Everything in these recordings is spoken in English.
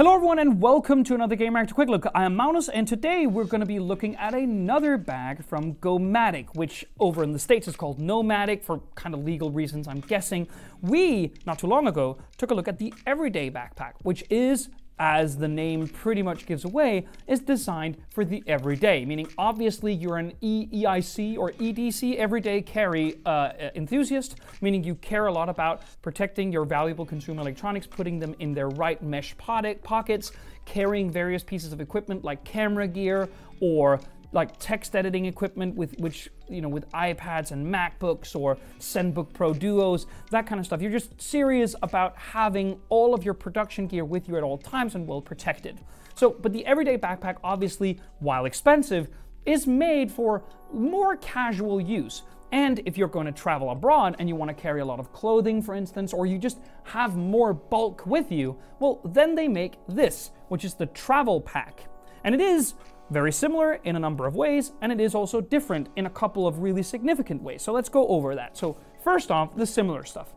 Hello everyone and welcome to another Gamereactor Quick Look. I am Magnus and today we're going to be looking at another bag from Gomatic, which over in the States is called Nomatic for kind of legal reasons, I'm guessing. We, not too long ago, took a look at the Everyday Backpack, which is as the name pretty much gives away, is designed for the everyday, meaning obviously you're an EEIC or EDC everyday carry uh, enthusiast, meaning you care a lot about protecting your valuable consumer electronics, putting them in their right mesh pockets, carrying various pieces of equipment like camera gear or like text editing equipment with which you know with iPads and MacBooks or ZenBook Pro Duos, that kind of stuff. You're just serious about having all of your production gear with you at all times and well protected. So, but the everyday backpack obviously, while expensive, is made for more casual use. And if you're going to travel abroad and you want to carry a lot of clothing, for instance, or you just have more bulk with you, well, then they make this, which is the travel pack. And it is very similar in a number of ways, and it is also different in a couple of really significant ways. So let's go over that. So, first off, the similar stuff.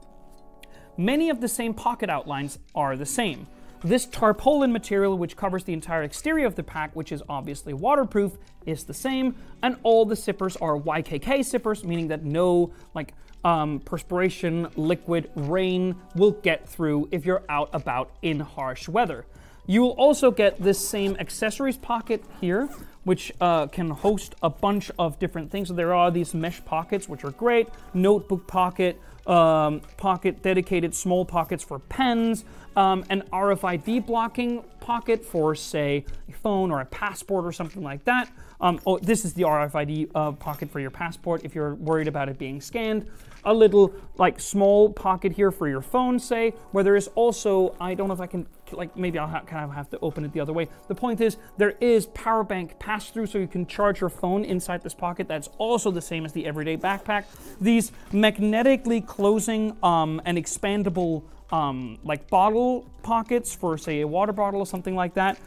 Many of the same pocket outlines are the same. This tarpaulin material, which covers the entire exterior of the pack, which is obviously waterproof, is the same, and all the zippers are YKK zippers, meaning that no like um, perspiration, liquid, rain will get through if you're out about in harsh weather. You will also get this same accessories pocket here, which uh, can host a bunch of different things. So there are these mesh pockets, which are great. Notebook pocket, um, pocket dedicated small pockets for pens, um, an RFID blocking pocket for, say, a phone or a passport or something like that. Um, oh, this is the RFID uh, pocket for your passport if you're worried about it being scanned. A little like small pocket here for your phone, say, where there is also I don't know if I can like maybe I'll ha- kind of have to open it the other way. The point is there is power bank through, so you can charge your phone inside this pocket. That's also the same as the everyday backpack. These magnetically closing um, and expandable um, like bottle pockets for say a water bottle or something like that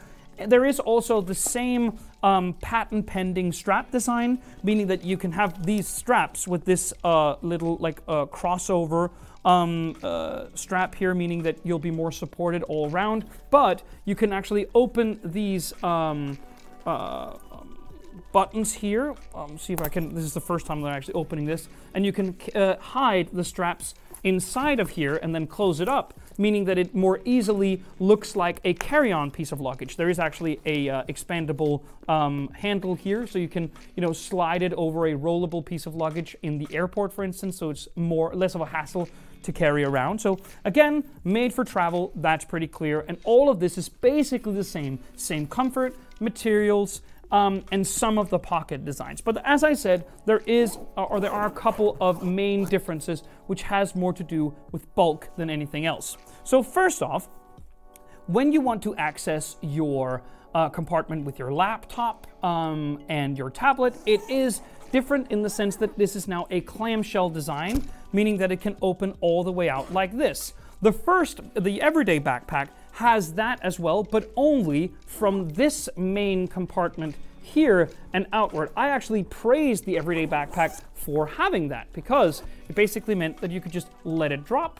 there is also the same um, patent pending strap design, meaning that you can have these straps with this uh, little like uh, crossover um, uh, strap here, meaning that you'll be more supported all around. But you can actually open these um, uh, buttons here. Um, see if I can. This is the first time that I'm actually opening this, and you can uh, hide the straps inside of here and then close it up, meaning that it more easily looks like a carry-on piece of luggage. There is actually a uh, expandable um, handle here, so you can you know slide it over a rollable piece of luggage in the airport, for instance, so it's more less of a hassle to carry around. So again, made for travel, that's pretty clear. And all of this is basically the same, same comfort, materials, um, and some of the pocket designs. But as I said, there is, uh, or there are a couple of main differences which has more to do with bulk than anything else. So first off, when you want to access your uh, compartment with your laptop um, and your tablet, it is different in the sense that this is now a clamshell design, meaning that it can open all the way out like this. The first, the everyday backpack, has that as well, but only from this main compartment here and outward. I actually praised the everyday backpack for having that because it basically meant that you could just let it drop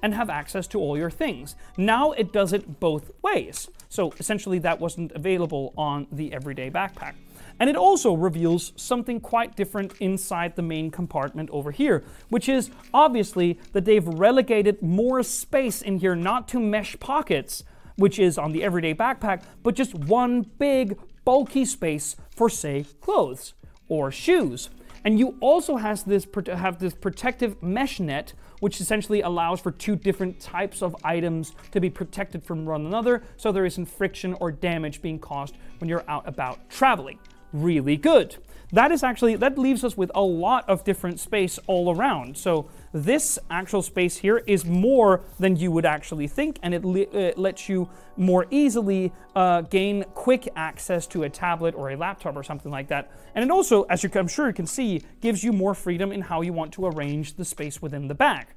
and have access to all your things. Now it does it both ways. So essentially, that wasn't available on the everyday backpack. And it also reveals something quite different inside the main compartment over here, which is obviously that they've relegated more space in here not to mesh pockets, which is on the everyday backpack, but just one big bulky space for, say, clothes or shoes. And you also has this have this protective mesh net, which essentially allows for two different types of items to be protected from one another, so there isn't friction or damage being caused when you're out about traveling really good. That is actually, that leaves us with a lot of different space all around. So this actual space here is more than you would actually think, and it, le- lets you more easily uh, gain quick access to a tablet or a laptop or something like that. And it also, as you, I'm sure you can see, gives you more freedom in how you want to arrange the space within the bag.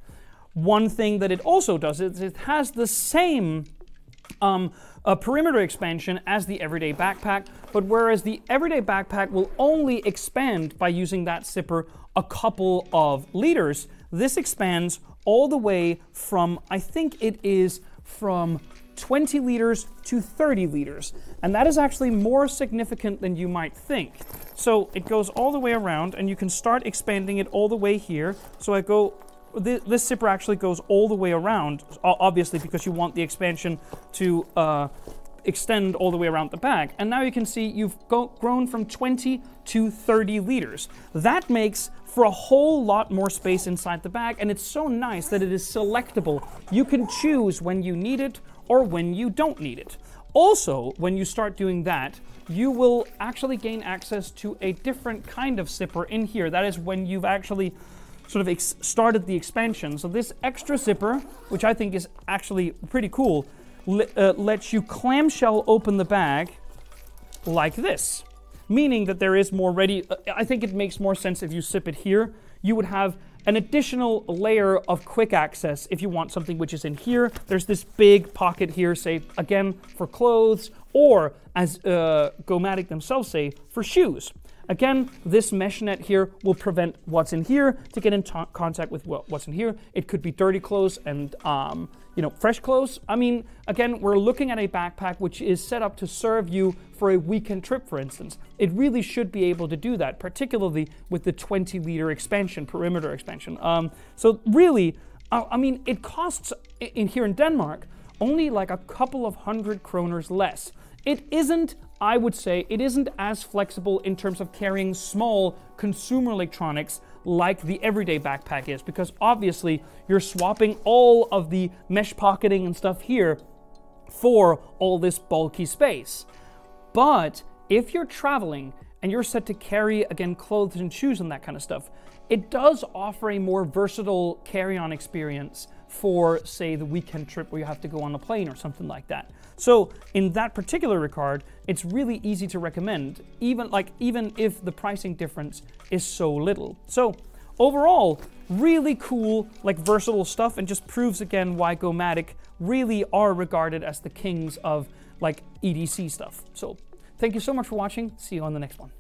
One thing that it also does is it has the same um, a perimeter expansion as the everyday backpack, but whereas the everyday backpack will only expand by using that zipper a couple of liters, this expands all the way from, I think it is from 20 liters to 30 liters. And that is actually more significant than you might think. So it goes all the way around, and you can start expanding it all the way here. So I go, this, this zipper actually goes all the way around, obviously, because you want the expansion to uh, extend all the way around the bag. And now you can see you've go, grown from 20 to 30 liters. That makes for a whole lot more space inside the bag, and it's so nice that it is selectable. You can choose when you need it or when you don't need it. Also, when you start doing that, you will actually gain access to a different kind of zipper in here. That is when you've actually sort of ex- started the expansion. So this extra zipper, which I think is actually pretty cool, uh, lets you clamshell open the bag like this, meaning that there is more ready. Uh, I think it makes more sense if you zip it here. You would have an additional layer of quick access if you want something which is in here. There's this big pocket here, say, again, for clothes, or as uh, Gomatic themselves say, for shoes. Again, this mesh net here will prevent what's in here to get in contact with what's in here. It could be dirty clothes and um, you know fresh clothes. I mean, again, we're looking at a backpack which is set up to serve you for a weekend trip, for instance. It really should be able to do that, particularly with the 20 liter expansion, perimeter expansion. Um, so really, I mean, it costs in here in Denmark only like a couple of hundred kroners less. It isn't I would say it isn't as flexible in terms of carrying small consumer electronics like the everyday backpack is, because obviously you're swapping all of the mesh pocketing and stuff here for all this bulky space. But if you're traveling and you're set to carry, again, clothes and shoes and that kind of stuff, it does offer a more versatile carry on experience for, say, the weekend trip where you have to go on a plane or something like that. So in that particular regard, it's really easy to recommend, even like even if the pricing difference is so little. So overall, really cool, like versatile stuff, and just proves again why Gomatic really are regarded as the kings of like EDC stuff. So thank you so much for watching. See you on the next one.